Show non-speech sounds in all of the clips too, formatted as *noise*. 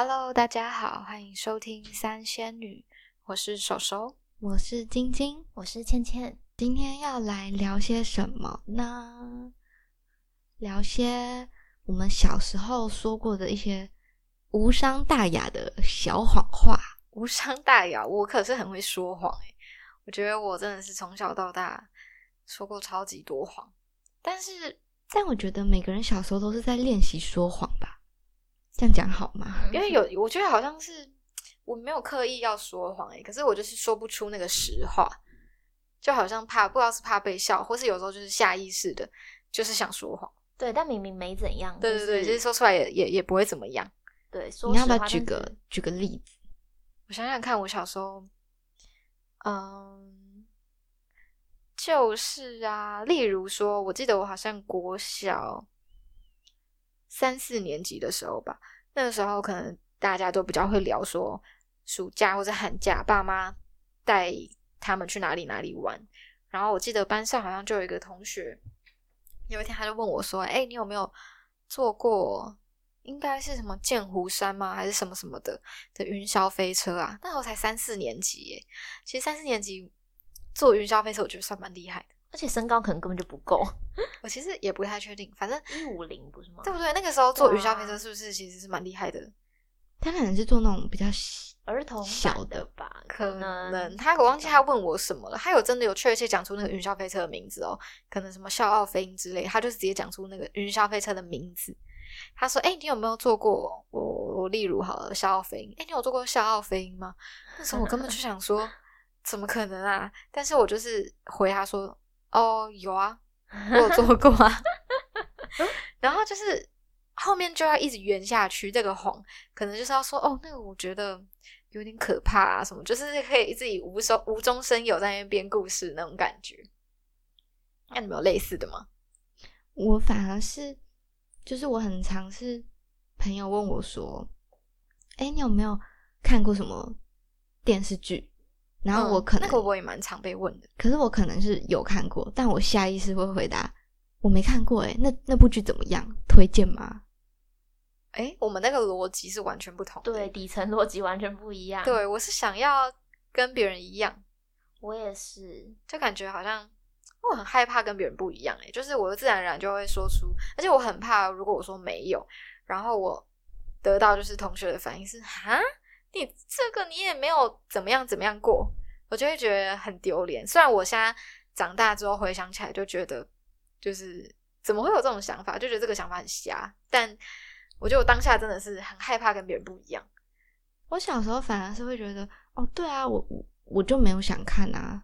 Hello，大家好，欢迎收听三仙女，我是手手，我是晶晶，我是倩倩。今天要来聊些什么呢？聊些我们小时候说过的一些无伤大雅的小谎话。无伤大雅，我可是很会说谎诶。我觉得我真的是从小到大说过超级多谎，但是，但我觉得每个人小时候都是在练习说谎吧。这样讲好吗？因为有，我觉得好像是我没有刻意要说谎诶，可是我就是说不出那个实话，就好像怕不知道是怕被笑，或是有时候就是下意识的，就是想说谎。对，但明明没怎样。对对对，其实说出来也也也不会怎么样。对，你要不要举个举个例子？我想想看，我小时候，嗯，就是啊，例如说，我记得我好像国小三四年级的时候吧，那个时候可能大家都比较会聊说，暑假或者寒假，爸妈带他们去哪里哪里玩。然后我记得班上好像就有一个同学，有一天他就问我说：“哎，你有没有坐过？”应该是什么剑湖山吗？还是什么什么的的云霄飞车啊？那时候才三四年级耶。其实三四年级坐云霄飞车，我觉得算蛮厉害的。而且身高可能根本就不够。*laughs* 我其实也不太确定，反正一五零不是吗？对不对？那个时候坐云霄飞车是不是其实是蛮厉害的？他可能是坐那种比较儿童小的吧？可能他我忘记他问我什么了。他有真的有确切讲出那个云霄飞车的名字哦？可能什么笑傲飞鹰之类，他就直接讲出那个云霄飞车的名字。他说：“哎，你有没有做过？我我例如好了，笑傲飞鹰。哎，你有做过笑傲飞鹰吗？那时候我根本就想说，*laughs* 怎么可能啊？但是我就是回他说：哦，有啊，我有做过啊。*laughs* 然后就是后面就要一直圆下去，这个谎可能就是要说：哦，那个我觉得有点可怕啊，什么就是可以自己无中无中生有在那边编故事那种感觉。那你们有类似的吗？我反而是。”就是我很常是朋友问我说：“哎，你有没有看过什么电视剧？”然后我可能那个我也蛮常被问的。可是我可能是有看过，但我下意识会回答我没看过。哎，那那部剧怎么样？推荐吗？哎，我们那个逻辑是完全不同，对，底层逻辑完全不一样。对我是想要跟别人一样，我也是，就感觉好像。我很害怕跟别人不一样，哎就是我自然而然就会说出，而且我很怕，如果我说没有，然后我得到就是同学的反应是哈，你这个你也没有怎么样怎么样过，我就会觉得很丢脸。虽然我现在长大之后回想起来，就觉得就是怎么会有这种想法，就觉得这个想法很瞎。但我觉得我当下真的是很害怕跟别人不一样。我小时候反而是会觉得，哦，对啊，我我我就没有想看啊，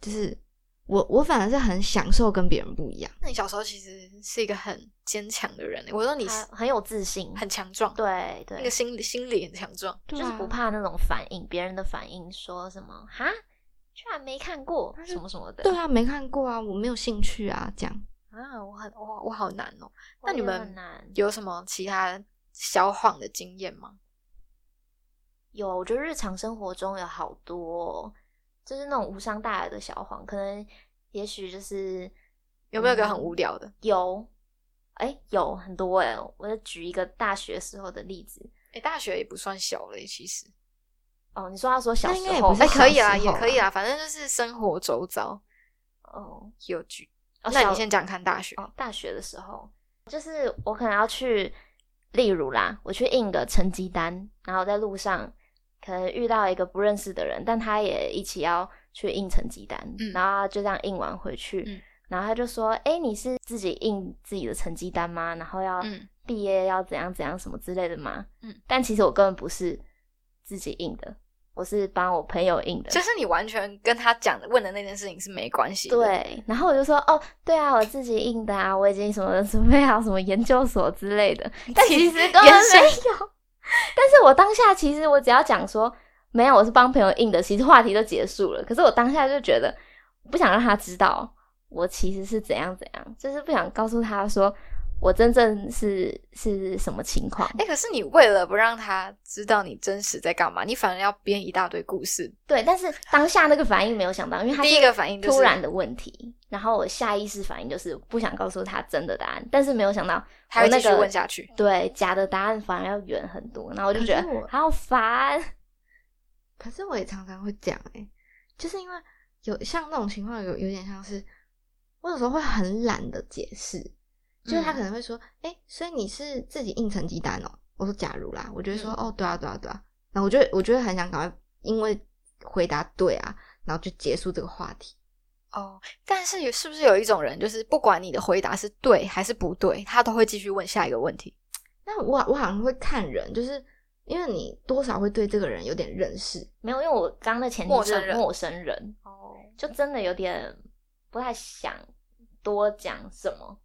就是。我我反而是很享受跟别人不一样。那你小时候其实是一个很坚强的人，我说你很有自信，很强壮，对对，那个心理心理很强壮，就是不怕那种反应，别人的反应说什么哈，居然没看过什么什么的，对啊，没看过啊，我没有兴趣啊，这样啊，我很我我好难哦。那你们有什么其他小谎的经验吗？有，我觉得日常生活中有好多。就是那种无伤大雅的小谎，可能也许就是有没有个很无聊的？有，哎，有很多哎。我就举一个大学时候的例子。哎，大学也不算小了，其实。哦，你说他说小时候，哎，可以啊，也可以啊，反正就是生活周遭。哦，有举。那你先讲看大学。哦，大学的时候，就是我可能要去，例如啦，我去印个成绩单，然后在路上。可能遇到一个不认识的人，但他也一起要去印成绩单，然后就这样印完回去，然后他就说：“哎，你是自己印自己的成绩单吗？然后要毕业要怎样怎样什么之类的吗？”嗯，但其实我根本不是自己印的，我是帮我朋友印的。就是你完全跟他讲的问的那件事情是没关系。对，然后我就说：“哦，对啊，我自己印的啊，我已经什么准备好什么研究所之类的。”但其实根本没有。*laughs* 但是我当下其实我只要讲说没有，我是帮朋友印的，其实话题都结束了。可是我当下就觉得不想让他知道我其实是怎样怎样，就是不想告诉他说我真正是是什么情况。哎、可是你为了不让他知道你真实在干嘛，你反而要编一大堆故事。对，但是当下那个反应没有想到，因为他第一个反应就是突然的问题，然后我下意识反应就是不想告诉他真的答案，但是没有想到他会继续我那个问下去。对假的答案反而要远很多，然后我就觉得好烦。*laughs* 可是我也常常会讲，哎，就是因为有像那种情况，有有点像是我有时候会很懒得解释，就是他可能会说，哎、所以你是自己印成绩单哦？我说假如啦，我就会说，嗯哦，对啊，对啊，对啊。然后我就会我就会很想赶快，因为回答对啊，然后就结束这个话题。哦，但是有是不是有一种人，就是不管你的回答是对还是不对，他都会继续问下一个问题？*tsk* 那我我好像会看人，就是因为你多少会对这个人有点认识，没有，因为我刚刚的前提陌生陌生人，哦，就真的有点不太想多讲什么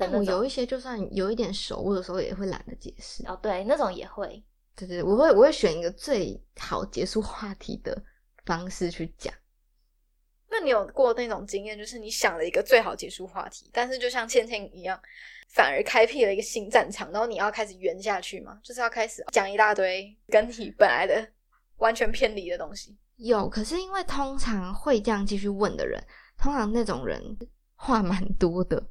的但我那种。有一些就算有一点熟，我有时候也会懒得解释。哦，对，那种也会。对对，我会我会选一个最好结束话题的方式去讲。那你有过那种经验，就是你想了一个最好结束话题，但是就像倩倩一样，反而开辟了一个新战场，然后你要开始圆下去吗？就是要开始讲一大堆跟你本来的完全偏离的东西。有，可是因为通常会这样继续问的人，通常那种人话蛮多的，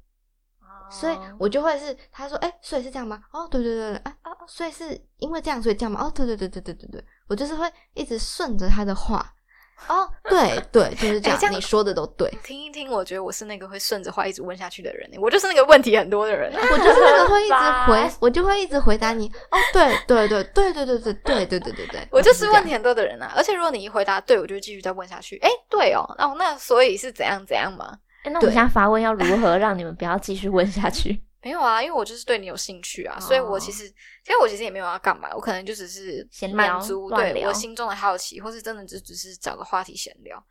所以哦我就会是他说，哎、所以是这样吗？哦，对对对对，啊啊，所以是因为这样所以这样吗？哦，对对对对对对对，我就是会一直顺着他的话。哦，对对，就是这样，哎这样你说的都对。听一听，我觉得我是那个会顺着话一直问下去的人，我就是那个问题很多的人。我就是那个会一直 *laughs* 回，我就会一直回答你。哦，对对对对对对对对对对对对，我就是问题很多的人啊，而且如果你一回答对，我就继续再问下去。哎，对哦，哦，那所以是怎样怎样嘛？诶那我对现在发问要如何让你们不要继续问下去？*laughs* 没有啊，因为我就是对你有兴趣啊，所以我哦其实，其实我其实也没有要干嘛，我可能就只是闲聊满足对我心中的好奇，或是真的就只是找个话题闲聊，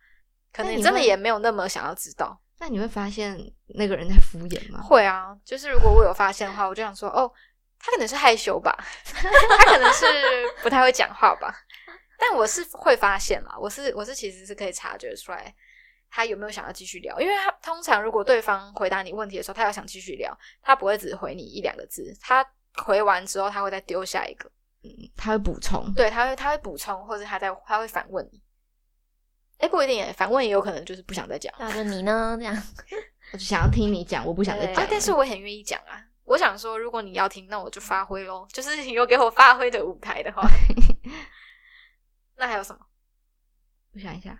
可能你真的也没有那么想要知道。那你会发现那个人在敷衍吗？会啊，就是如果我有发现的话，我就想说，哦，他可能是害羞吧，他可能是不太会讲话吧，*laughs* 但我是会发现啦，我是我是其实是可以察觉出来。他有没有想要继续聊？因为他通常如果对方回答你问题的时候，他要想继续聊，他不会只回你一两个字，他回完之后他会再丢下一个，嗯他会补充。对，他会他会补充，或者他在他会反问你。哎，不一定，反问也有可能就是不想再讲那就你呢？这样 *laughs* 我就想要听你讲，我不想再讲。，啊但是我很愿意讲啊。我想说，如果你要听，那我就发挥咯。就是你有给我发挥的舞台的话，*laughs* 那还有什么？我想一下，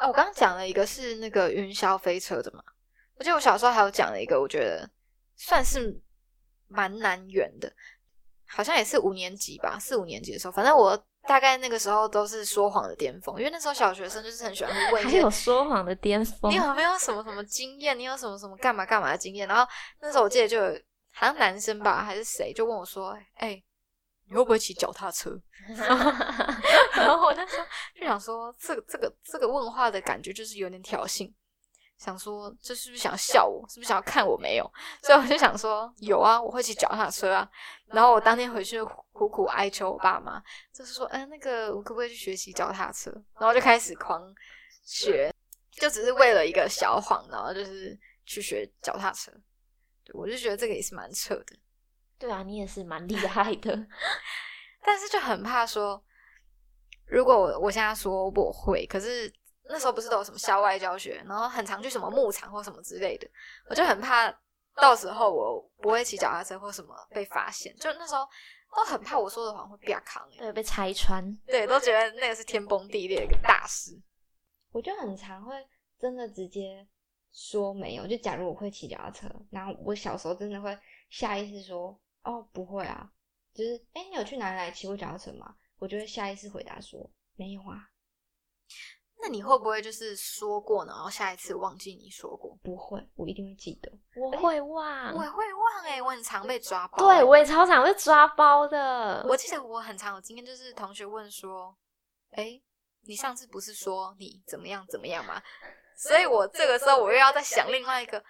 啊，我刚刚讲了一个是那个云霄飞车的嘛，我记得我小时候还有讲了一个，我觉得算是蛮难圆的，好像也是五年级吧，四五年级的时候，反正我大概那个时候都是说谎的巅峰，因为那时候小学生就是很喜欢问一些还有说谎的巅峰你，有没有什么什么经验？你有什么什么干嘛干嘛的经验？然后那时候我记得就有好像男生吧还是谁就问我说：“哎、你会不会骑脚踏车？” *laughs* *laughs* 然后我那时候就想说，这个这个这个问话的感觉就是有点挑衅，想说这是不是想笑我？是不是想要看我没有？所以我就想说，有啊，我会骑脚踏车啊。然后我当天回去苦苦哀求我爸妈，就是说，哎、那个我可不可以去学习脚踏车？然后就开始狂学，就只是为了一个小谎，然后就是去学脚踏车。对我就觉得这个也是蛮扯的。对啊，你也是蛮厉害的。*laughs* 但是就很怕说，如果我我现在说我会，可是那时候不是都有什么校外教学，然后很常去什么牧场或什么之类的，我就很怕到时候我不会骑脚踏车或什么被发现，就那时候都很怕我说的谎会被扛、欸，对，被拆穿。对，都觉得那个是天崩地裂的一个大事。我就很常会真的直接说没有。就假如我会骑脚踏车，然后我小时候真的会下意识说哦不会啊，就是哎、诶你有去哪里来骑过脚踏车吗？我就会下意识回答说没有啊，那你会不会就是说过呢，然后下一次忘记你说过？不会，我一定会记得。我会忘，我也会忘哎、我很常被抓包、对我也超常被抓包的。我记得我很常有经验，就是同学问说：“哎，你上次不是说你怎么样怎么样吗？”所以我这个时候我又要再想另外一个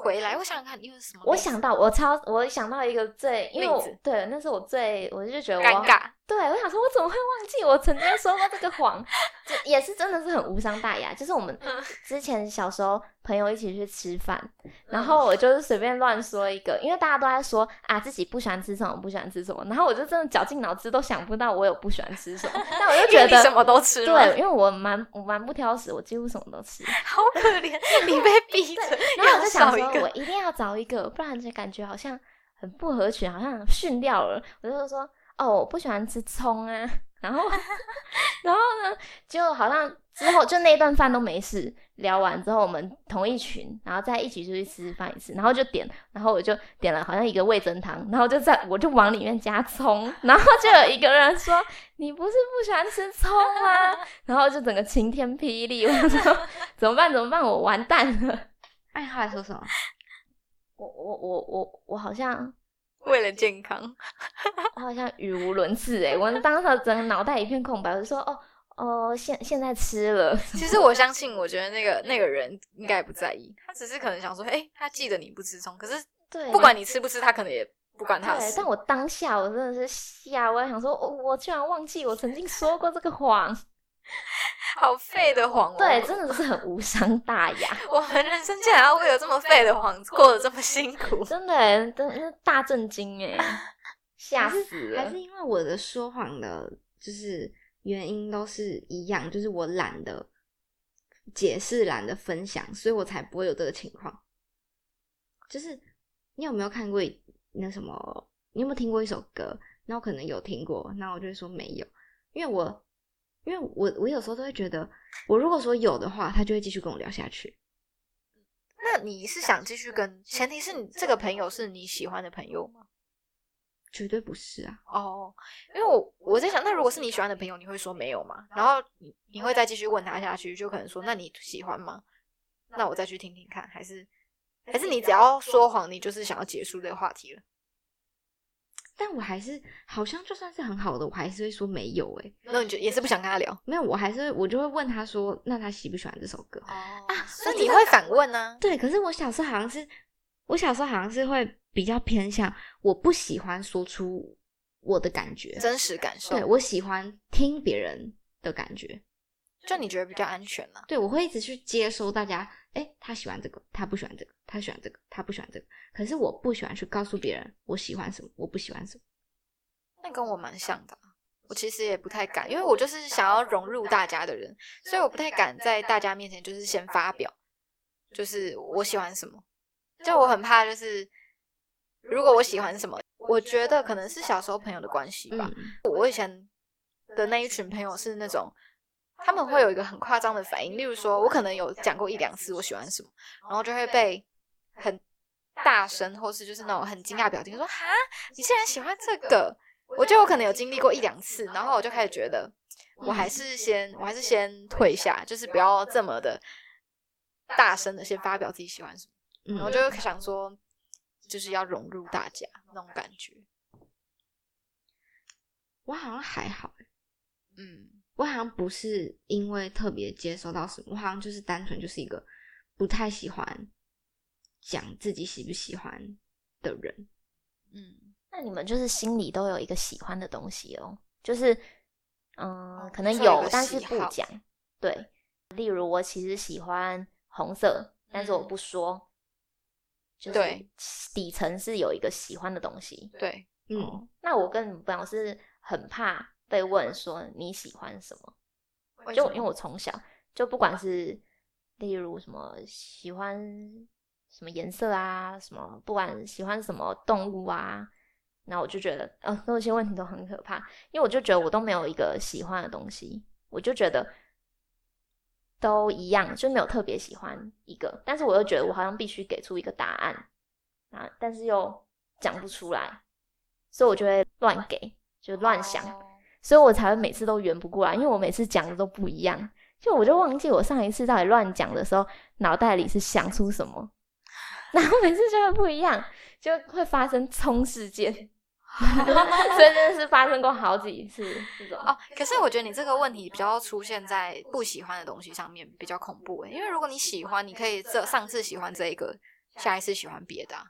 回来，我想想看，因为什么？我想到，我超，我想到一个最，因为我对，那是我最，我就觉得我尴尬，对，我想说，我怎么会忘记我曾经说过这个谎？就也是真的是很无伤大雅。就是我们之前小时候朋友一起去吃饭，然后我就是随便乱说一个，因为大家都在说啊自己不喜欢吃什么，不喜欢吃什么，然后我就真的绞尽脑汁都想不到我有不喜欢吃什么，*laughs* 但我就觉得什么都吃，对，因为我蛮我蛮不挑食，我几乎什么都吃。*laughs* 好可怜，你被逼着，然后我就想说，我一定要找一个，不然就感觉好像很不合群，好像训掉了。我就说，哦，我不喜欢吃葱啊。*laughs* 然后，*laughs* 然后呢，就好像之后就那顿饭都没事。聊完之后，我们同一群，然后再一起出去吃饭一次，然后就点，然后我就点了好像一个味增汤，然后就在我就往里面加葱，然后就有一个人说：“你不是不喜欢吃葱吗？” *laughs* 然后就整个晴天霹雳，我说怎么办？怎么办？我完蛋了。哎，后来说什么？我我我我我好像为了健康，我 *laughs* 好像语无伦次哎，我当时整个脑袋一片空白，我就说哦哦，现现在吃了。*laughs* 其实我相信，我觉得那个那个人应该也不在意，他只是可能想说，哎、他记得你不吃葱，可是对，不管你吃不吃，他可能也不管他。对但我当下我真的是吓，我还想说，哦，我居然忘记我曾经说过这个谎。*laughs* 好废的谎、哦，对，真的是很无伤大雅，*laughs* 我们人生竟然要为了这么废的谎 *laughs* 过得这么辛苦，真的真的是大震惊哎，吓死了还是。因为我的说谎的，就是原因都是一样，就是我懒得解释、懒得分享，所以我才不会有这个情况。就是你有没有看过那什么？你有没有听过一首歌？那我可能有听过，那我就会说没有，因为我因为我我有时候都会觉得，我如果说有的话，他就会继续跟我聊下去。那你是想继续跟？前提是你这个朋友是你喜欢的朋友吗？绝对不是啊！哦，因为我我在想，那如果是你喜欢的朋友，你会说没有吗？然后你你会再继续问他下去，就可能说，那你喜欢吗？那我再去听听看，还是还是你只要说谎，你就是想要结束这个话题了？但我还是好像就算是很好的，我还是会说没有诶、那你就也是不想跟他聊？没有，我还是我就会问他说，那他喜不喜欢这首歌？哦？啊所以你会反问呢、对，可是我小时候好像是，我小时候好像是会比较偏向，我不喜欢说出我的感觉，真实感受，对我喜欢听别人的感觉，就你觉得比较安全呢、对我会一直去接收大家，诶，他喜欢这个，他不喜欢这个，他喜欢这个，他不喜欢这个，可是我不喜欢去告诉别人我喜欢什么，我不喜欢什么。那跟我蛮像的啊。我其实也不太敢，因为我就是想要融入大家的人，所以我不太敢在大家面前就是先发表，就是我喜欢什么。就我很怕，就是如果我喜欢什么，我觉得可能是小时候朋友的关系吧。嗯，我以前的那一群朋友是那种，他们会有一个很夸张的反应，例如说，我可能有讲过一两次我喜欢什么，然后就会被很大声，或是就是那种很惊讶的表情说：“哈，你竟然喜欢这个？”我觉得我可能有经历过一两次，然后我就开始觉得，我还是先，我还是先退下，就是不要这么的大声的先发表自己喜欢什么，然后嗯，就会想说，就是要融入大家那种感觉。我好像还好欸，嗯，我好像不是因为特别接收到什么，我好像就是单纯就是一个不太喜欢讲自己喜不喜欢的人。嗯。那你们就是心里都有一个喜欢的东西哦，就是嗯，哦可能有，但是不讲。对，例如我其实喜欢红色，但是我嗯不说。就是对底层是有一个喜欢的东西。对，嗯，哦，那我跟你们不一样，我是很怕被问说你喜欢什么，就因为我从小就不管是例如什么喜欢什么颜色啊，什么不管喜欢什么动物啊，那我就觉得，呃，那些问题都很可怕，因为我就觉得我都没有一个喜欢的东西，我就觉得都一样，就没有特别喜欢一个，但是我又觉得我好像必须给出一个答案啊，但是又讲不出来，所以我就会乱给，就乱想。哦所以我才会每次都圆不过来，因为我每次讲的都不一样，就我就忘记我上一次到底乱讲的时候，脑袋里是想出什么，*laughs* 然后每次就会不一样，就会发生冲事件，*laughs* 所以真的是发生过好几次这种。哦，可是我觉得你这个问题比较出现在不喜欢的东西上面，比较恐怖诶。因为如果你喜欢，你可以这上次喜欢这一个，下一次喜欢别的、啊。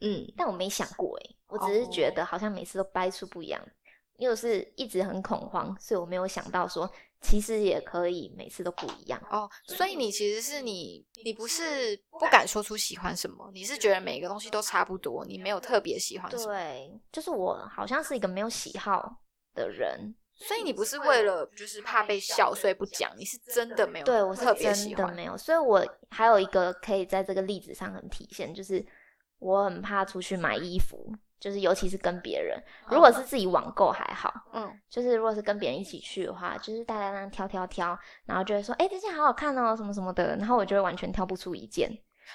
嗯，但我没想过诶，我只是觉得好像每次都掰出不一样的。又是一直很恐慌，所以我没有想到说，其实也可以每次都不一样。哦，所以你其实是你，你不是不敢说出喜欢什么，你是觉得每个东西都差不多，你没有特别喜欢什么。对，就是我好像是一个没有喜好的人，所以你不是为了就是怕被笑所以不讲，你是真的没有对我是特别喜欢。真的没有，所以我还有一个可以在这个例子上很体现，就是我很怕出去买衣服，就是尤其是跟别人，如果是自己网购还好，嗯，就是如果是跟别人一起去的话，就是大家那样挑挑挑，然后就会说，哎、这件好好看哦，什么什么的，然后我就会完全挑不出一件。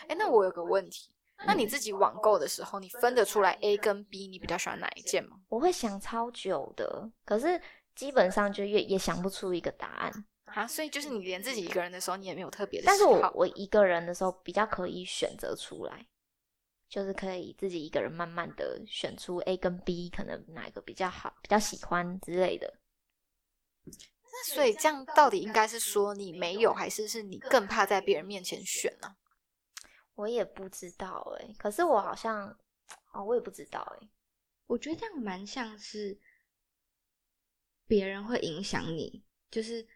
哎，那我有个问题，那你自己网购的时候，你分得出来 A 跟 B，你比较喜欢哪一件吗？我会想超久的，可是基本上就也也想不出一个答案。啊，所以就是你连自己一个人的时候，你也没有特别的但是。我我一个人的时候比较可以选择出来，就是可以自己一个人慢慢的选出 A 跟 B，可能哪一个比较好，比较喜欢之类的。那所以这样到底应该是说你没有，还是是你更怕在别人面前选呢、我也不知道哎、可是我好像哦，我也不知道哎、我觉得这样蛮像是别人会影响你，就是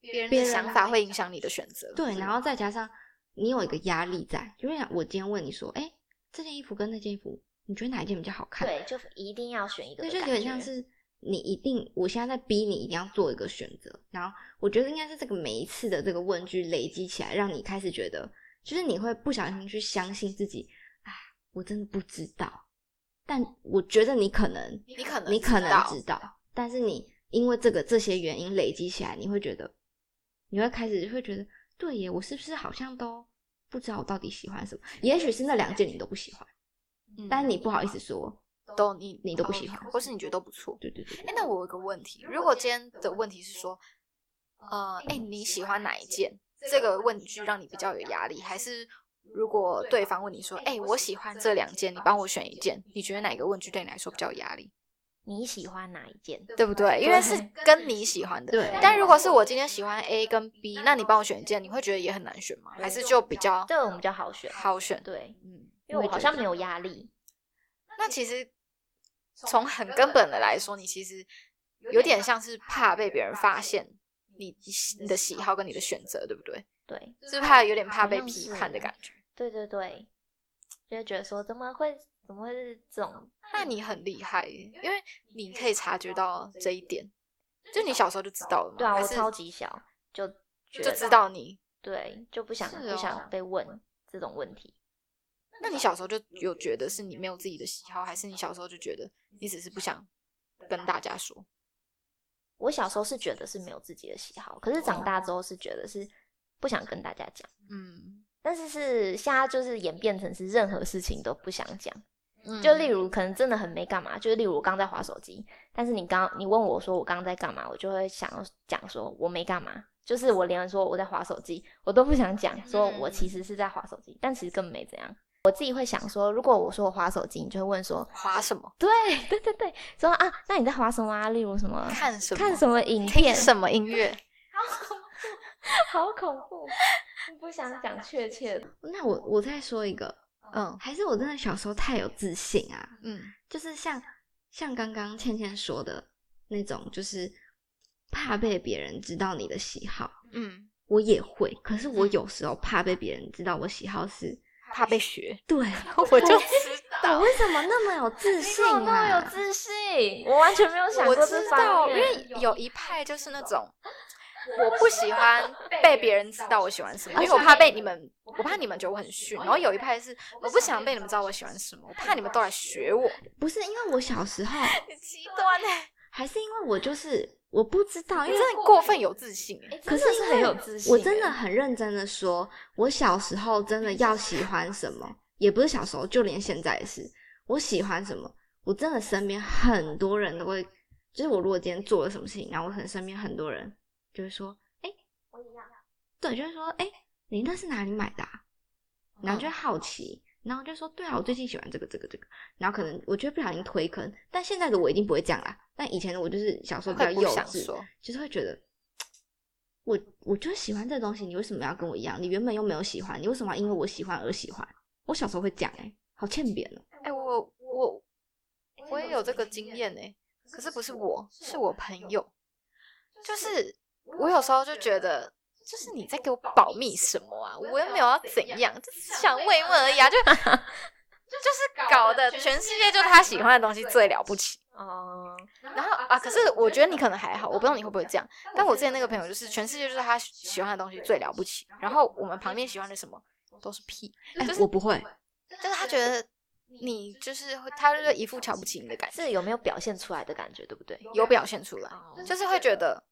别人别人的想法会影响你的选择。对，然后再加上你有一个压力在，就像我今天问你说，哎，这件衣服跟那件衣服，你觉得哪一件比较好看？对，就一定要选一个的对，就感有点像是你一定，我现在在逼你一定要做一个选择，然后我觉得应该是这个每一次的这个问句累积起来，让你开始觉得，就是你会不小心去相信自己，啊，我真的不知道，但我觉得你可能，你可能你可能知道，但是你因为这个这些原因累积起来，你会觉得，你会开始会觉得，对耶，我是不是好像都不知道我到底喜欢什么？也许是那两件你都不喜欢，嗯但是你不好意思说，都你你都不喜欢或是你觉得都不错。对对对哎，那我有个问题，如果今天的问题是说，呃，哎，你喜欢哪一件？这个问句让你比较有压力，还是如果对方问你说，哎，我喜欢这两件，你帮我选一件，你觉得哪个问句对你来说比较有压力？你喜欢哪一件？对不对？因为是跟你喜欢的。对但如果是我今天喜欢 A 跟 B，那你帮我选一件，你会觉得也很难选吗？还是就比较对我们比较好选。好选？对，嗯，因为我好像没有压力。那其实从很根本的来说，你其实有点像是怕被别人发现你你的喜好跟你的选择，对不对？对，是不是怕有点怕被批判的感觉？对对对，就会觉得说怎么会怎么会是这种？那你很厉害耶，因为你可以察觉到这一点，就你小时候就知道了吗？对啊，我超级小就觉就得知道你。对，就不想是不想哦被问这种问题。那你小时候就有觉得是你没有自己的喜好，还是你小时候就觉得你只是不想跟大家说？我小时候是觉得是没有自己的喜好，可是长大之后是觉得是不想跟大家讲，嗯，但是是现在就是演变成是任何事情都不想讲。嗯就例如可能真的很没干嘛，就是例如我刚在划手机，但是你刚你问我说我刚刚在干嘛，我就会想要讲说我没干嘛，就是我连说我在划手机，我都不想讲说我其实是在划手机，但其实根本没怎样。我自己会想说，如果我说我划手机，你就会问说，划什么？对 *laughs* 对对对，说啊，那你在划什么啊？例如什么看什么？看什么影片？什么音乐？*laughs* 好恐怖 *laughs* 好恐怖，不想讲确切的。那我我再说一个，嗯还是我真的小时候太有自信啊，嗯就是像像刚刚倩倩说的那种，就是怕被别人知道你的喜好，嗯，我也会，可是我嗯有时候怕被别人知道我喜好是，怕被学，对，*laughs* 我就知 *laughs* 我。为什么那么有自信我那么啊？有自信，我完全没有想我过这方知道，因。为有一派就是那种。我不喜欢被别人知道我喜欢什么，因为我怕被你们，我怕你们觉得我很逊。然后有一派是我不想被你们知道我喜欢什么，我怕你们都来学我。不是因为我小时候，*laughs* 很极端呢，还是因为我就是我不知道，因为你真的过分有自信哎。可是是很有自信欸，我真的很认真的说，我小时候真的要喜欢什么，也不是小时候，就连现在也是，我喜欢什么，我真的身边很多人都会，就是我如果今天做了什么事情，然后我可能身边很多人就是说，哎、我一样。对，就是说，哎、你那是哪里买的、啊？然后就好奇，然后就说，对啊，我最近喜欢这个这个这个，然后可能我觉得不小心推坑，但现在的我一定不会这样啦，但以前的我就是小时候比较幼稚，就是会觉得，我我就喜欢这东西，你为什么要跟我一样？你原本又没有喜欢，你为什么要因为我喜欢而喜欢？我小时候会讲、哎，好欠扁哦、哎、我我我也有这个经验哎、可是不是我，是我朋友。就是我有时候就觉得，就是你在给我保密什么啊？我又没有要怎样，就是想慰问而已啊！就 *laughs* 就是搞的全世界就他喜欢的东西最了不起。哦，然后啊，可是我觉得你可能还好，我不知道你会不会这样。但我之前那个朋友就是全世界就是他喜欢的东西最了不起，然后我们旁边喜欢的什么都是屁，哎、就是我不会，就是他觉得你就是会，他就是一副瞧不起你的感觉，是有没有表现出来的感觉，对不对？有表现出来，哦就是会觉得。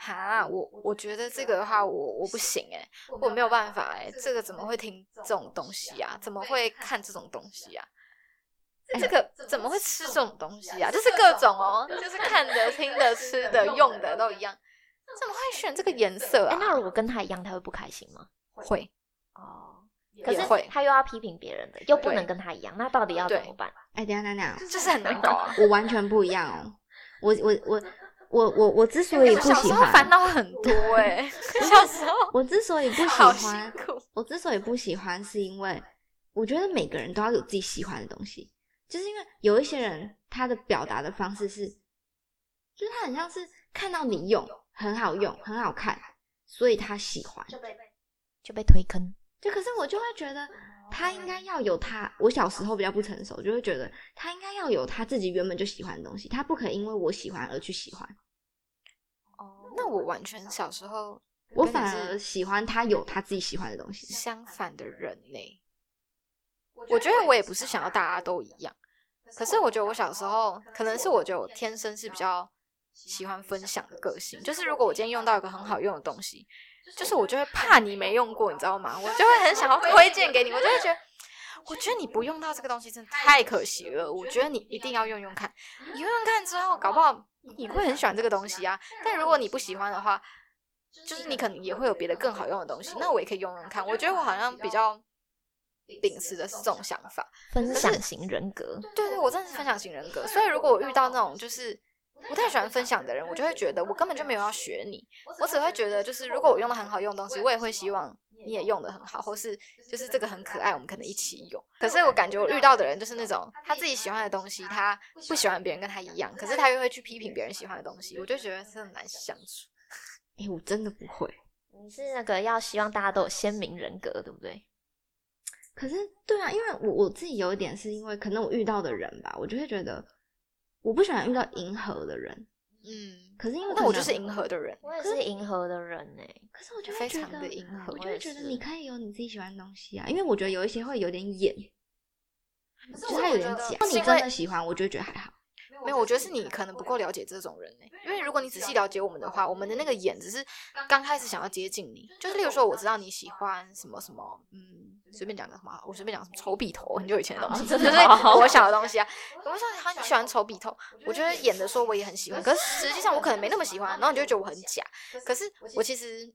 哈，我我觉得这个的话，我我不行哎、我没有办法哎、这个怎么会听这种东西啊？怎么会看这种东西啊？这个怎么会吃这种东西啊？就是各种哦，就是看的、听的、吃的、用的都一样，怎么会选这个颜色哎、啊？那如果跟他一样，他会不开心吗？会哦，可是会他又要批评别人的，又不能跟他一样，那到底要怎么办？哎、等一下等下，就是很难搞啊。我完全不一样哦。我我我我我我之所以不小时候喜欢，烦恼很多 *laughs* 哎、小时候我之所以不喜欢，我之所以不喜欢，是因为我觉得每个人都要有自己喜欢的东西，就是因为有一些人他的表达的方式是，就是他很像是看到你用很好用很好看，所以他喜欢。就被推坑。就可是我就会觉得他应该要有他，我小时候比较不成熟，就会觉得他应该要有他自己原本就喜欢的东西，他不可以因为我喜欢而去喜欢。哦，那我完全小时候我反而喜欢他有他自己喜欢的东西。相反的人呢。我觉得我也不是想要大家都一样，可是我觉得我小时候可能是我觉得我天生是比较喜欢分享的个性，就是如果我今天用到一个很好用的东西，就是我就会怕你没用过，你知道吗？我就会很想要推荐给你，我就会觉得。我觉得你不用到这个东西真的太可惜了，我觉得你一定要用用看。你用用看之后，搞不好你会很喜欢这个东西啊。但如果你不喜欢的话，就是你可能也会有别的更好用的东西，那我也可以用用看。我觉得我好像比较秉持的是这种想法。分享型人格，对对，我真的是分享型人格，所以如果我遇到那种就是不太喜欢分享的人，我就会觉得我根本就没有要学你，我只会觉得就是如果我用的很好用的东西，我也会希望你也用的很好，或是就是这个很可爱，我们可能一起用。可是我感觉我遇到的人就是那种他自己喜欢的东西，他不喜欢别人跟他一样，可是他又会去批评别人喜欢的东西，我就觉得真的难相处。*laughs* 哎、我真的不会。你是那个要希望大家都有鲜明人格，对不对？可是，对啊，因为我我自己有一点是因为可能我遇到的人吧，我就会觉得我不喜欢遇到迎合的人。嗯，可是因为那我就是迎合的人，我也是迎合的人呢、可是我就会非常觉得的迎合我就觉得你可以有你自己喜欢的东西啊，因为我觉得有一些会有点演，就是他有点假。如果你真的喜欢，我就觉得还好。没有，我觉得是你可能不够了解这种人呢、因为如果你仔细了解我们的话，我们的那个眼只是刚开始想要接近你，就是例如说我知道你喜欢什么什么，嗯，随便讲个什么，我随便讲什么丑笔头，很久以前的东西，*laughs* 哦就是 *laughs* 我想的东西啊。我说好，你喜欢丑笔头，我觉得演的说我也很喜欢，可是实际上我可能没那么喜欢，然后你就觉得我很假。可是我其实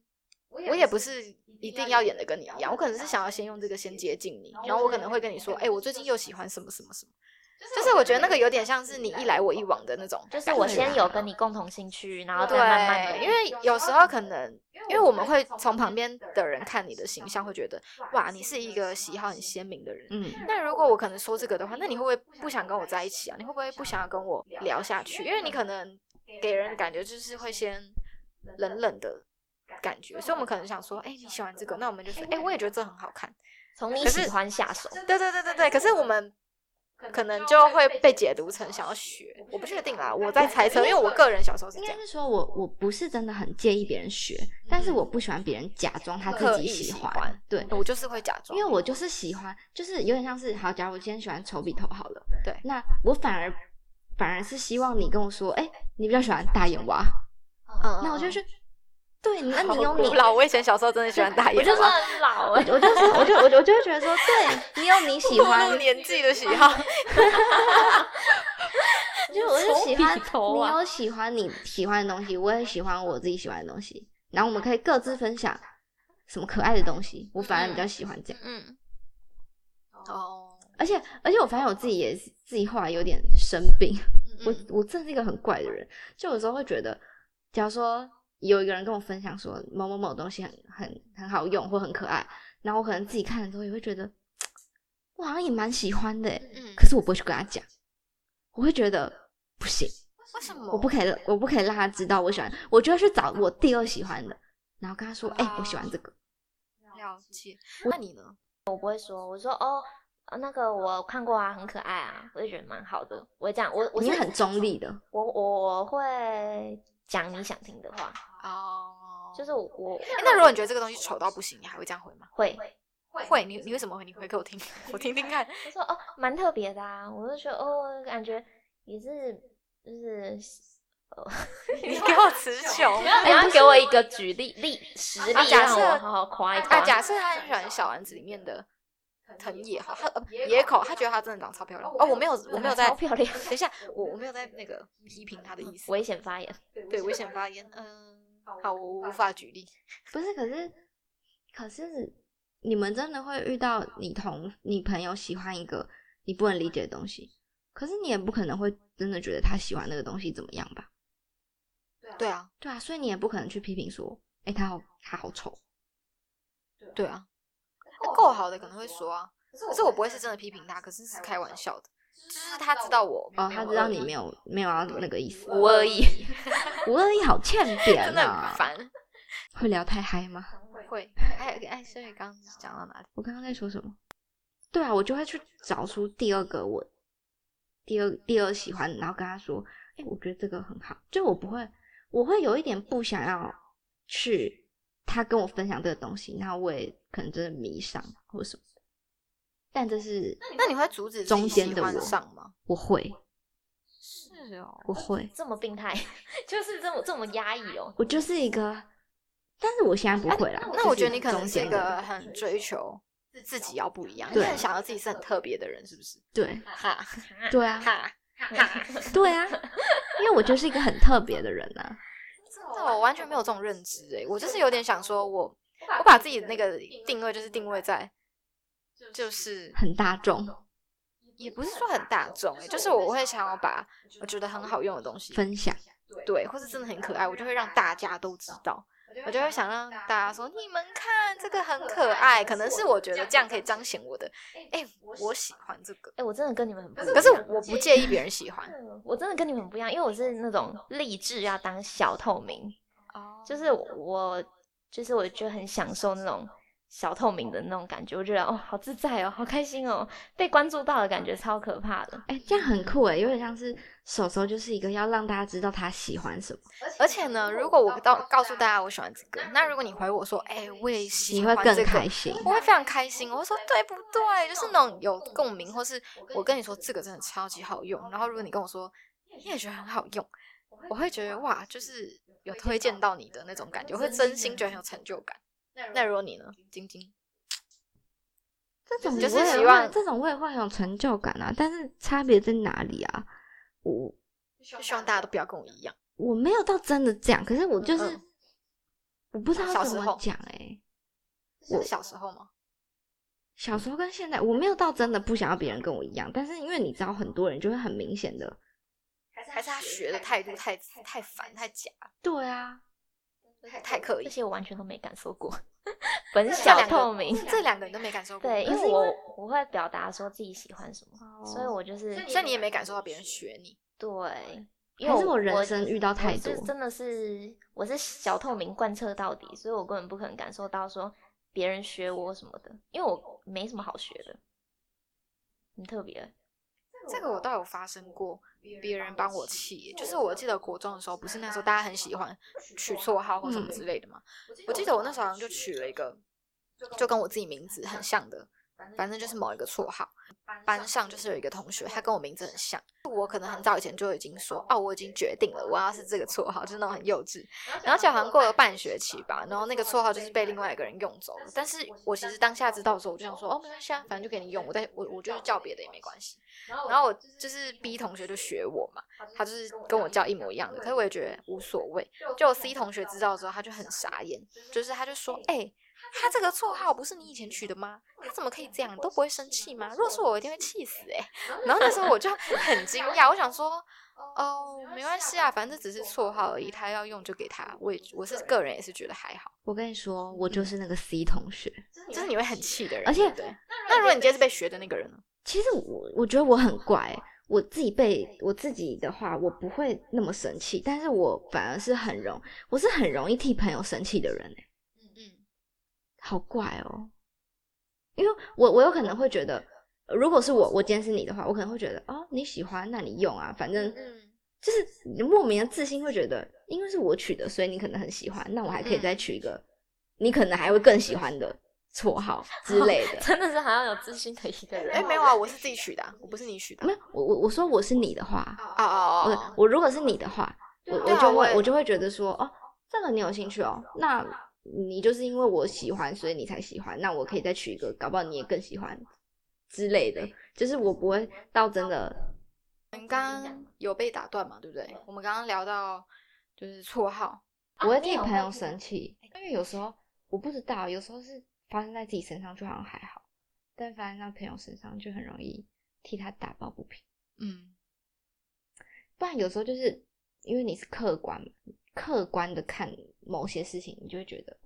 我也不是一定要演的跟你一样，我可能是想要先用这个先接近你，然后我可能会跟你说，哎、我最近又喜欢什么什么什么。就是我觉得那个有点像是你一来我一往的那种，就是我先有跟你共同兴趣，然后再对，慢慢的，因为有时候可能，因为我们会从旁边的人看你的形象，会觉得哇，你是一个喜好很鲜明的人。嗯，那如果我可能说这个的话，那你会不会不想跟我在一起啊？你会不会不想要跟我聊下去？因为你可能给人的感觉就是会先冷冷的感觉，所以我们可能想说，哎、你喜欢这个，那我们就说，哎、我也觉得这很好看。从你喜欢下手。对对对对对，可是我们可能就会被解读成想要学，我不确定啦，我在猜测，因为我个人小时候是这样应该。是说我我不是真的很介意别人学，但是我不喜欢别人假装他自己意喜欢。欢对，我就是会假装，因为我就是喜欢，就是有点像是好，假如我今天喜欢丑笔头好了，对那我反而反而是希望你跟我说，哎、你比较喜欢大眼蛙，嗯，那我就去，对，那你好有你，老，我以前小时候真的喜欢大眼我就说，很老哎、*laughs* 我就说，我就我就我就会觉得说，对你有你喜暴欢，年纪的喜好，*laughs* 就我就喜欢你有喜欢你喜欢的东西，我也喜欢我自己喜欢的东西，然后我们可以各自分享什么可爱的东西，我反而比较喜欢这样。嗯，哦，而且而且我发现我自己也是自己后来有点生病，我嗯。我真的是一个很怪的人，就有时候会觉得，假如说有一个人跟我分享说某某某东西很很很好用或很可爱，然后我可能自己看了之后也会觉得，我好像也蛮喜欢的，嗯，可是我不会去跟他讲，我会觉得不行，为什么？我不可以，我不可以让他知道我喜欢，我就会去找我第二喜欢的，然后跟他说，哎、我喜欢这个。了解。那你呢？我不会说，我说哦，呃那个我看过啊，很可爱啊，我就觉得蛮好的。我会这样，我我是你很中立的，我我会讲你想听的话，哦，就是我我诶那如果你觉得这个东西丑到不行，你还会这样回吗？会会，你你为什么会？你回给我听，*laughs* 我听听看。我说哦，蛮特别的啊，我就觉得哦，感觉也是就是呃，*laughs* 你 *laughs* 给我词穷。你要给我一个举例例实例，啊假设让我好好夸一夸。啊，假设他很喜欢小丸子里面的藤野好，他呃野口，他觉得他真的长得超漂亮。哦，我没有，我没有在超漂亮，等一下，我我没有在那个 *laughs* 批评他的意思。危险发言。对危险发言，嗯，好，我无法举例。不是？可是，可是你们真的会遇到你同你朋友喜欢一个你不能理解的东西，可是你也不可能会真的觉得他喜欢那个东西怎么样吧？对啊，对啊，所以你也不可能去批评说，哎、他好他好丑。对啊，够好的可能会说啊，可是我不会是真的批评他，可是是开玩笑的，就是他知道我哦，他知道你没有没有要那个意思，无恶意，五二一好欠 *laughs* 扁真的啊很！烦。会聊太嗨吗？会，哎哎，所以刚刚讲到哪里？我刚刚在说什么？对啊，我就会去找出第二个我第二第二喜欢，然后跟他说，哎、我觉得这个很好。就我不会，我会有一点不想要去他跟我分享这个东西，然后我也可能真的迷上或什么。但这是那你会阻止中间的我上吗？我会，是哦，我会，这么病态，*laughs* 就是这么这么压抑哦。我就是一个，但是我现在不会啦。那我觉得你可能是一个很追求自己要不一样，你想要自己是很特别的人，是不是？对哈对啊，哈哈，对啊，因为我就是一个很特别的人啊。真的，我完全没有这种认知诶，我就是有点想说我，我把自己的那个定位就是定位在，就是很大众也不是说很大众诶，就是我会想要把我觉得很好用的东西分享，对，或是真的很可爱，我就会让大家都知道。我就会想让大家说，你们看这个很可爱，可能是我觉得这样可以彰显我的，哎、我喜欢这个。哎、我真的跟你们很不一样。可是我不介意别人喜欢，嗯我真的跟你们不一样，因为我是那种立志要当小透明，哦就是我就是我就很享受那种小透明的那种感觉，我觉得哦好自在哦，好开心哦，被关注到的感觉超可怕的。哎、这样很酷哎，有点像是手手就是一个要让大家知道他喜欢什么，而且呢，如果我告告诉大家我喜欢这个，那如果你回我说，哎、我也喜你会更欢这个开心。我会非常开心，我会说对不对？就是那种有共鸣，或是我跟你说这个真的超级好用，然后如果你跟我说你也觉得很好用，我会觉得哇，就是有推荐到你的那种感觉，我会真心觉得很有成就感。那如果你呢，晶晶？这种就是希望这种我也会很有成就感啊，但是差别在哪里啊？我就希望大家都不要跟我一样。我没有到真的这样，可是我就是、嗯我不知道怎么讲哎、是小时候吗？小时候跟现在，我没有到真的不想要别人跟我一样，但是因为你知道，很多人就会很明显的，还是他学的态度太太烦太假，对啊，太太刻意这？些我完全都没感受过，*laughs* 本小透明。这两个人都没感受过，对，因为我我会表达说自己喜欢什么，所以哦我就是所以你也没感受到别人学你。对，因为我人生遇到太多真的是我是小透明贯彻到底，所以我根本不可能感受到说别人学我什么的，因为我没什么好学的，很特别。这个我倒有发生过，别人帮我起，就是我记得国中的时候，不是那时候大家很喜欢取绰号或什么之类的嘛。我记得我那时候好像就取了一个，就跟我自己名字很像的，反正就是某一个绰号。班上就是有一个同学，他跟我名字很像，我可能很早以前就已经说，哦，我已经决定了，我要是这个绰号，就是那种很幼稚。然后就好像过了半学期吧，然后那个绰号就是被另外一个人用走了。但是我其实当下知道的时候，我就想说，哦，没关系啊，反正就给你用，我再我我就是叫别的也没关系。然后我就是 B 同学就学我嘛，他就是跟我叫一模一样的，可是我也觉得无所谓。就 C 同学知道之后，他就很傻眼，就是他就说，哎、他这个绰号不是你以前取的吗？他怎么可以这样？都不会生气吗？如果是我，我一定会气死哎、然后那时候我就很惊讶，我想说，哦，没关系啊，反正只是绰号而已，他要用就给他。我也我是个人也是觉得还好，我跟你说，我就是那个 C 同学。就是你会很气的人，而且对。那如果你今天是被学的那个人呢？其实我我觉得我很怪欸，我自己被我自己的话，我不会那么生气，但是我反而是很容，我是很容易替朋友生气的人哎，嗯，好怪哦。因为我我有可能会觉得，如果是我我今天是你的话，我可能会觉得哦你喜欢那你用啊，反正嗯就是你莫名的自信会觉得，因为是我取的，所以你可能很喜欢，那我还可以再取一个你可能还会更喜欢的绰号 *laughs* 之类的。*laughs* 真的是好像有自信的一个人。哎，没有啊，我是自己取的啊，我不是你取的没。有，我我我说我是你的话，哦哦哦，我如果是你的话，我我就会我就会觉得说，哦，这个你有兴趣哦，那你就是因为我喜欢，所以你才喜欢，那我可以再取一个，搞不好你也更喜欢之类的，就是我不会到真的我们刚刚有被打断嘛，对不对？我们刚刚聊到就是绰号，我会替朋友生气，因为有时候我不知道，有时候是发生在自己身上就好像还好，但发生在朋友身上就很容易替他打抱不平。嗯，不然有时候就是因为你是客观客观的看某些事情，你就会觉得，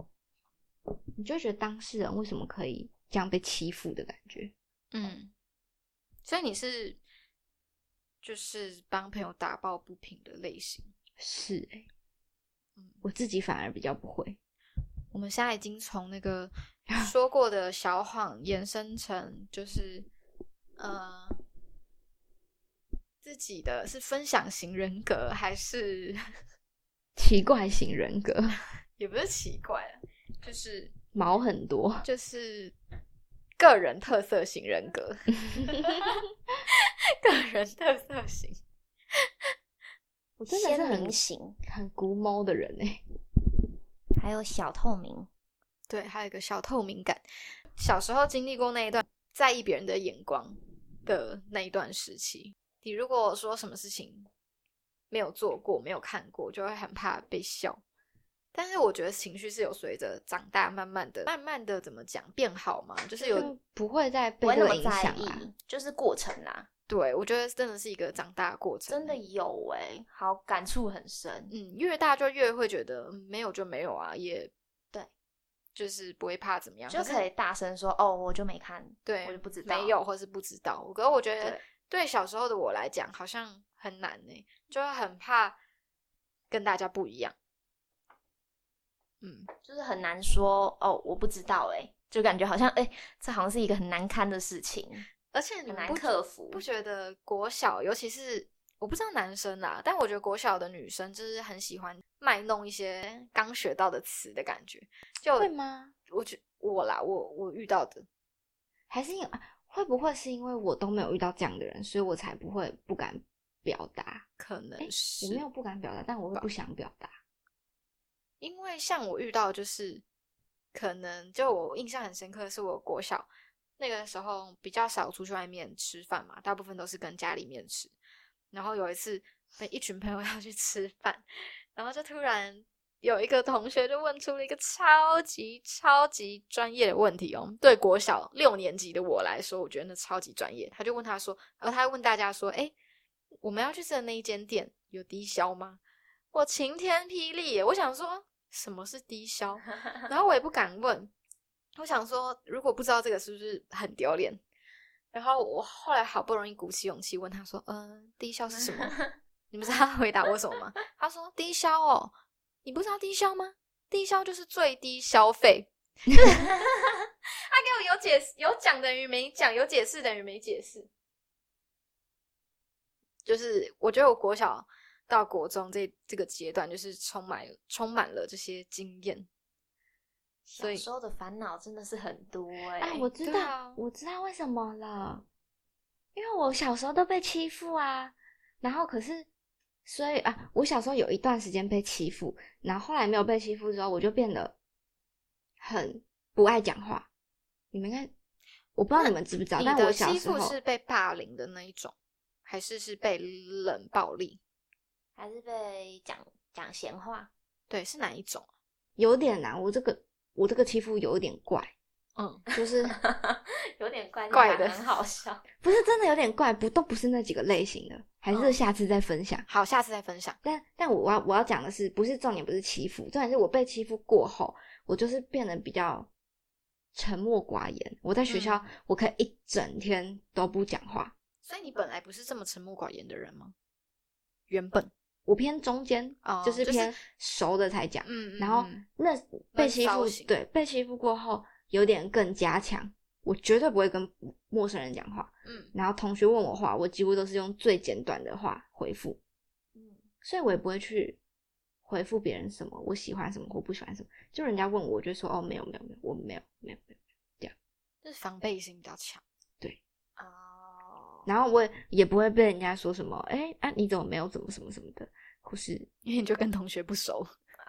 你就会觉得当事人为什么可以这样被欺负的感觉。嗯，所以你是就是帮朋友打抱不平的类型。是哎、嗯我自己反而比较不会。我们现在已经从那个 *laughs* 说过的小谎延伸成，就是呃，自己的是分享型人格，还是奇怪型人格，也不是奇怪啊，就是毛很多。就是个人特色型人格，*laughs* 个人特色型。我真的是鲜很明型，很孤猫的人哎、还有小透明，对，还有一个小透明感。小时候经历过那一段在意别人的眼光的那一段时期，你如果说什么事情没有做过、没有看过，就会很怕被笑。但是我觉得情绪是有随着长大，慢慢的、慢慢的怎么讲变好嘛，就是有就不会再被这个影那么在响啊啦。意，就是过程啦。对我觉得真的是一个长大的过程，真的有哎、好感触很深。嗯，越大就越会觉得、嗯没有就没有啊，也对，就是不会怕怎么样，就可以大声说哦，我就没看，对，我就不知道没有或是不知道。可是我觉得对对小时候的我来讲，好像很难呢、就会很怕跟大家不一样。嗯，就是很难说哦，我不知道哎、就感觉好像哎、这好像是一个很难堪的事情，而且很难克服。不觉得国小，尤其是我不知道男生啦，但我觉得国小的女生就是很喜欢卖弄一些刚学到的词的感觉。就会吗？我觉我啦，我我遇到的，还是因为会不会是因为我都没有遇到这样的人，所以我才不会不敢表达？可能是我没有不敢表达，但我会不想表达。因为像我遇到就是，可能就我印象很深刻，是我国小那个时候比较少出去外面吃饭嘛，大部分都是跟家里面吃。然后有一次跟一群朋友 *laughs* 要去吃饭，然后就突然有一个同学就问出了一个超级超级专业的问题哦，对国小六年级的我来说，我觉得那超级专业。他就问他说，然后他问大家说，哎，我们要去吃的那一间店有低消吗？我晴天霹雳耶！我想说什么是低消，然后我也不 *laughs* 敢问。我想说，如果不知道这个是不是很丢脸？然后我后来好不容易鼓起勇气问他说：“嗯、低消是什么？*laughs* ”你们知道他回答我什么吗？他说：“低消哦，你不知道低消吗？低消就是最低消费。*laughs* ”他给我有解释有讲等于没讲，有解释等于没解释。就是我觉得我国小到国中这这个阶段，就是充满充满了这些经验。所以小时候的烦恼真的是很多哎、啊，我知道，啊我知道为什么了，因为我小时候都被欺负啊，然后可是，所以啊，我小时候有一段时间被欺负，然后后来没有被欺负之后，我就变得很不爱讲话。你们看，我不知道你们知不知道，你但我小时候负是被霸凌的那一种，还是是被冷暴力？还是被讲讲闲话。对，是哪一种？有点难，我这个我这个欺负有点怪，嗯，就是 *laughs* 有点怪 *laughs* 怪的很好笑。*laughs* 不是真的有点怪，不都不是那几个类型的，还是嗯下次再分享。好，下次再分享。但但我要我要讲的是，不是重点，不是欺负，重点是我被欺负过后，我就是变得比较沉默寡言。我在学校，嗯我可以一整天都不讲话，所以你本来不是这么沉默寡言的人吗？原本，我偏中间，哦就是偏熟的才讲。嗯然后那被欺负对被欺负过后有点更加强，我绝对不会跟陌生人讲话。嗯然后同学问我话，我几乎都是用最简短的话回复，嗯，所以我也不会去回复别人什么我喜欢什么或不喜欢什么。就人家问我，我就说哦没有没有没有，我没有没有没有。这样就是防备心比较强。哦，然后我也也不会被人家说什么，哎啊你怎么没有怎么什么什么的，或是因为你就跟同学不熟，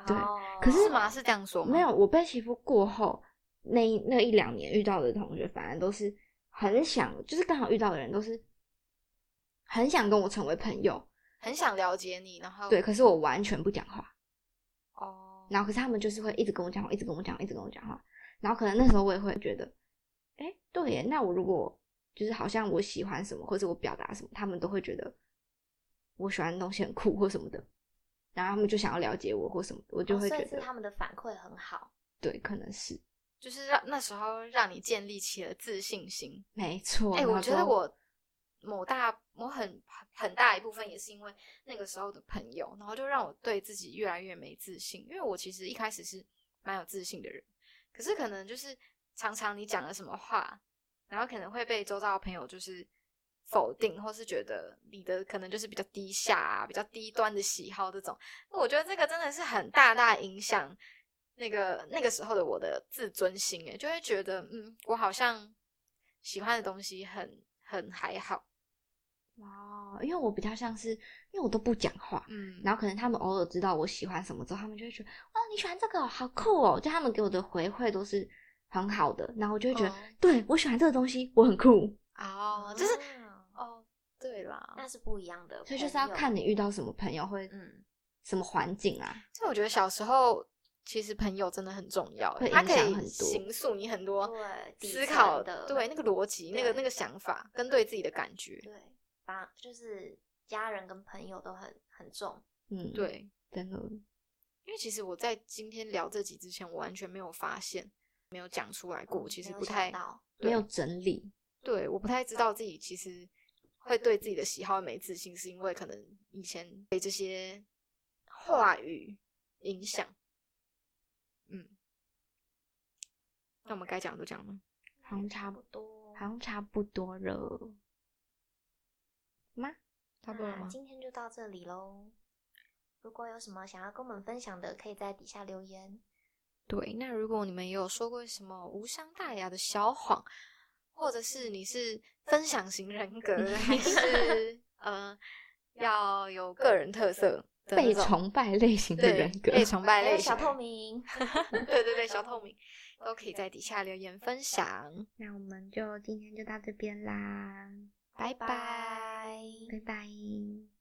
对哦可是是吗？是这样说吗？没有，我被欺负过后，那一那一两年遇到的同学，反而都是很想，就是刚好遇到的人都是很想跟我成为朋友，很想了解你，然后对，可是我完全不讲话，哦，然后可是他们就是会一直跟我讲话，一直跟我讲话，一直跟我讲话，然后可能那时候我也会觉得，哎，对耶，那我如果就是好像我喜欢什么，或者我表达什么，他们都会觉得我喜欢的东西很酷或什么的，然后他们就想要了解我或什么的，我就会觉得，他们的反馈很好。对，可能是就是让那时候让你建立起了自信心。没错。哎、我觉得我某大我很很大一部分也是因为那个时候的朋友，然后就让我对自己越来越没自信。因为我其实一开始是蛮有自信的人，可是可能就是常常你讲了什么话，然后可能会被周遭的朋友就是否定，或是觉得你的可能就是比较低下啊、比较低端的喜好这种。那我觉得这个真的是很大大影响那个那个时候的我的自尊心，诶，就会觉得嗯，我好像喜欢的东西很很还好，哇，因为我比较像是，因为我都不讲话，嗯，然后可能他们偶尔知道我喜欢什么之后，他们就会觉得，哦，你喜欢这个哦，好酷哦，就他们给我的回馈都是很好的，然后我就会觉得，哦对我喜欢这个东西，我很酷，*laughs* 哦，就是啊哦，对啦，那是不一样的，所以就是要看你遇到什么朋友会，嗯，什么环境啊，所以我觉得小时候其实朋友真的很重要，会影它可以响很多形塑你很多对思考的对那个逻辑、那个那个想法跟对自己的感觉，对，把就是家人跟朋友都很很重。嗯，，对，真的，因为其实我在今天聊这集之前，我完全没有发现，没有讲出来过，其实不太没有整理，对，我不太知道自己其实会对自己的喜好没自信，是因为可能以前被这些话语影响。嗯，那我们该讲的都讲了。好像差不，多，好像差不多了，吗？差不多了吗？今天就到这里喽。如果有什么想要跟我们分享的，可以在底下留言。对，那如果你们也有说过什么无伤大雅的小谎，或者是你是分享型人格，还是 *laughs* 呃要有个人特色的被崇拜类型的人格，被崇拜类型小透明，*laughs* 对对对，小透明 *laughs* 都可以在底下留言分享。那我们就今天就到这边啦，拜拜拜。拜拜。